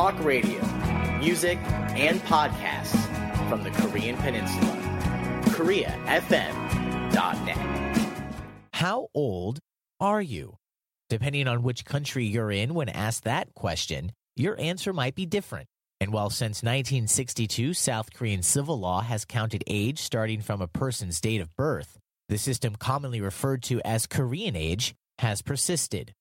talk radio, music, and podcasts from the Korean Peninsula. KoreaFM.net. How old are you? Depending on which country you're in when asked that question, your answer might be different. And while since 1962, South Korean civil law has counted age starting from a person's date of birth, the system commonly referred to as Korean age has persisted.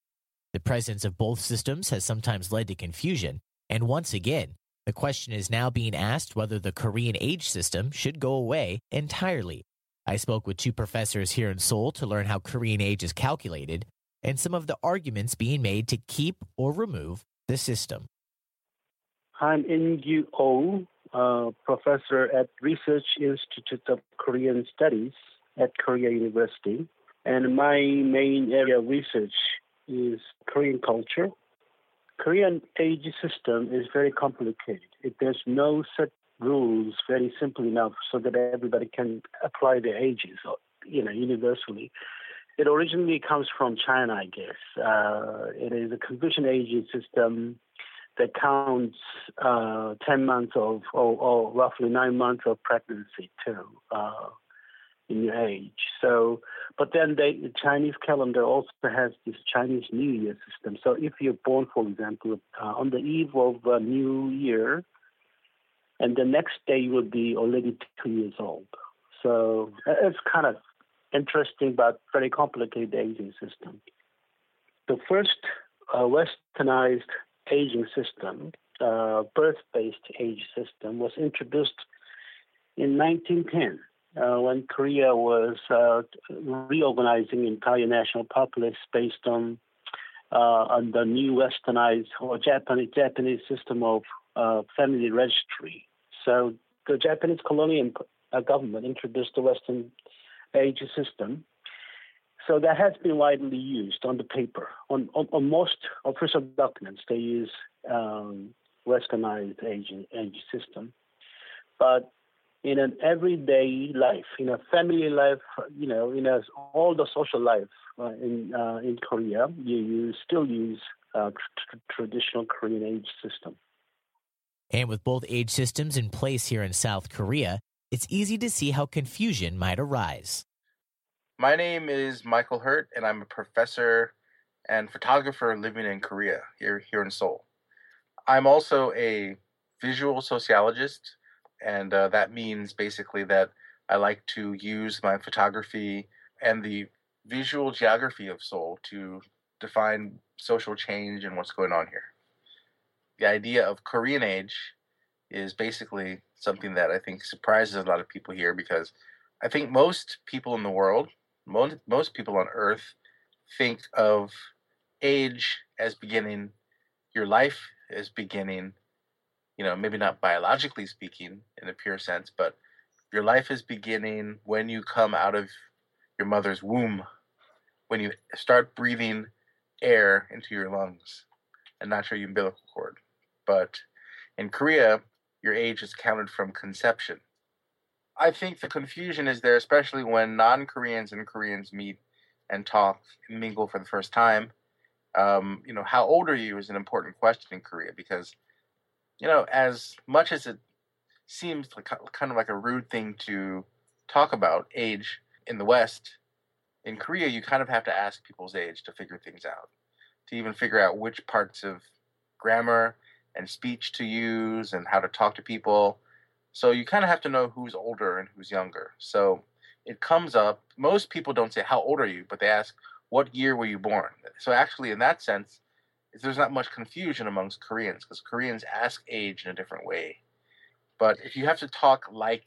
The presence of both systems has sometimes led to confusion, and once again, the question is now being asked whether the Korean age system should go away entirely. I spoke with two professors here in Seoul to learn how Korean age is calculated and some of the arguments being made to keep or remove the system. I'm In Gyu Oh, professor at Research Institute of Korean Studies at Korea University. And my main area of research is Korean culture. Korean age system is very complicated. It, there's no set rules very simple enough so that everybody can apply their ages, you know, universally. It originally comes from China, I guess. Uh, it is a Confucian age system that counts uh, 10 months of, or, or, roughly nine months of pregnancy too. Uh, in your age. So, but then they, the Chinese calendar also has this Chinese New Year system. So, if you're born, for example, uh, on the eve of a New Year, and the next day you will be already two years old. So it's kind of interesting but very complicated aging system. The first uh, westernized aging system, uh, birth-based age system, was introduced in 1910 uh, when Korea was uh, reorganizing entire national populace based on uh, on the new westernized or Japanese Japanese system of uh, family registry. So the Japanese colonial uh, government introduced the Western age system. So that has been widely used on the paper. On, on, on most official documents, they use um, westernized age, age system. But in an everyday life, in a family life, you know, in a, all the social life uh, in uh, in Korea, you, you still use uh, tr- traditional Korean age system. And with both age systems in place here in South Korea, it's easy to see how confusion might arise. My name is Michael Hurt, and I'm a professor and photographer living in Korea here here in Seoul. I'm also a visual sociologist and uh, that means basically that I like to use my photography and the visual geography of Seoul to define social change and what's going on here. The idea of Korean age is basically something that I think surprises a lot of people here because I think most people in the world, most, most people on earth, think of age as beginning, your life as beginning you know, maybe not biologically speaking in a pure sense, but your life is beginning when you come out of your mother's womb, when you start breathing air into your lungs and not your umbilical cord. But in Korea, your age is counted from conception. I think the confusion is there, especially when non Koreans and Koreans meet and talk and mingle for the first time. Um, you know, how old are you is an important question in Korea because you know, as much as it seems like kind of like a rude thing to talk about age in the West, in Korea you kind of have to ask people's age to figure things out, to even figure out which parts of grammar and speech to use and how to talk to people. So you kind of have to know who's older and who's younger. So it comes up. Most people don't say how old are you, but they ask what year were you born. So actually, in that sense, there's not much confusion amongst Koreans because Koreans ask age in a different way. But if you have to talk like,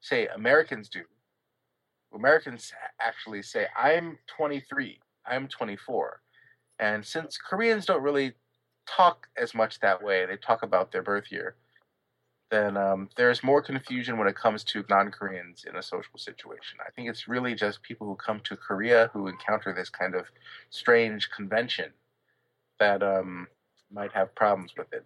say, Americans do, Americans actually say, I'm 23, I'm 24. And since Koreans don't really talk as much that way, they talk about their birth year, then um, there's more confusion when it comes to non Koreans in a social situation. I think it's really just people who come to Korea who encounter this kind of strange convention that um, might have problems with it.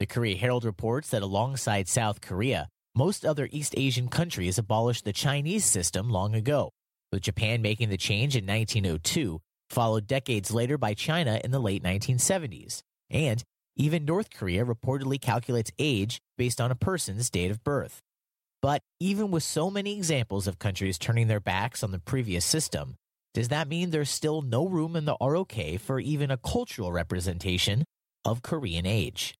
The Korea Herald reports that alongside South Korea, most other East Asian countries abolished the Chinese system long ago, with Japan making the change in 1902, followed decades later by China in the late 1970s. And Even North Korea reportedly calculates age based on a person's date of birth. But even with so many examples of countries turning their backs on the previous system, does that mean there's still no room in the ROK for even a cultural representation of Korean age?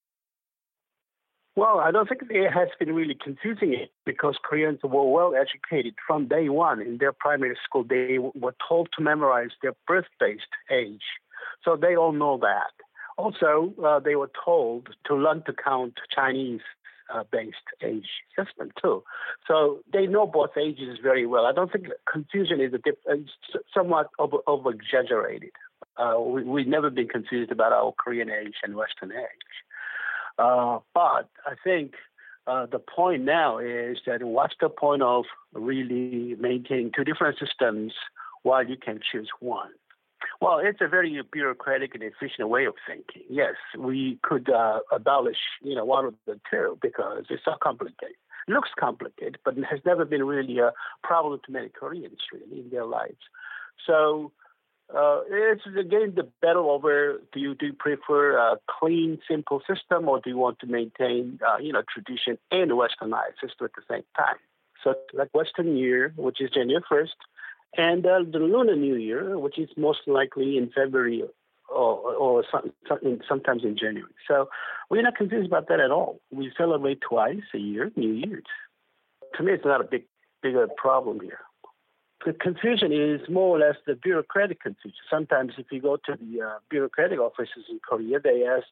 Well, I don't think it has been really confusing it because Koreans were well educated from day one in their primary school. They were told to memorize their birth based age. So they all know that. Also, uh, they were told to learn to count Chinese uh, based age system too. So they know both ages very well. I don't think confusion is a dip, uh, somewhat over, over exaggerated. Uh, we, we've never been confused about our Korean age and Western age. Uh, but I think uh, the point now is that what's the point of really maintaining two different systems while you can choose one? Well, it's a very bureaucratic and efficient way of thinking. Yes, we could uh, abolish, you know, one of the two because it's so complicated. Looks complicated, but it has never been really a problem to many Koreans really in their lives. So uh, it's again the battle over do you do you prefer a clean, simple system or do you want to maintain, uh, you know, tradition and westernized system at the same time? So like Western Year, which is January first, and uh, the Lunar New Year, which is most likely in February or, or some, sometimes in January. So we're not confused about that at all. We celebrate twice a year, New Year's. To me, it's not a big, bigger problem here. The confusion is more or less the bureaucratic confusion. Sometimes, if you go to the uh, bureaucratic offices in Korea, they ask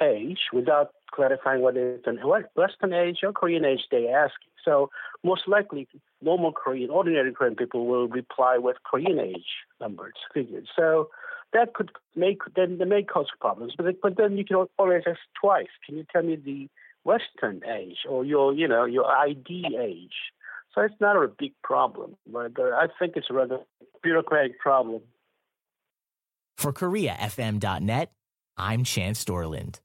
age without clarifying what is an Western age or Korean age they ask. So most likely, normal Korean, ordinary Korean people will reply with Korean age numbers, figures. So that could make then they may cause problems. But but then you can always ask twice. Can you tell me the Western age or your you know your ID age? So it's not a big problem, but I think it's a rather bureaucratic problem. For KoreaFM.net, I'm Chance Dorland.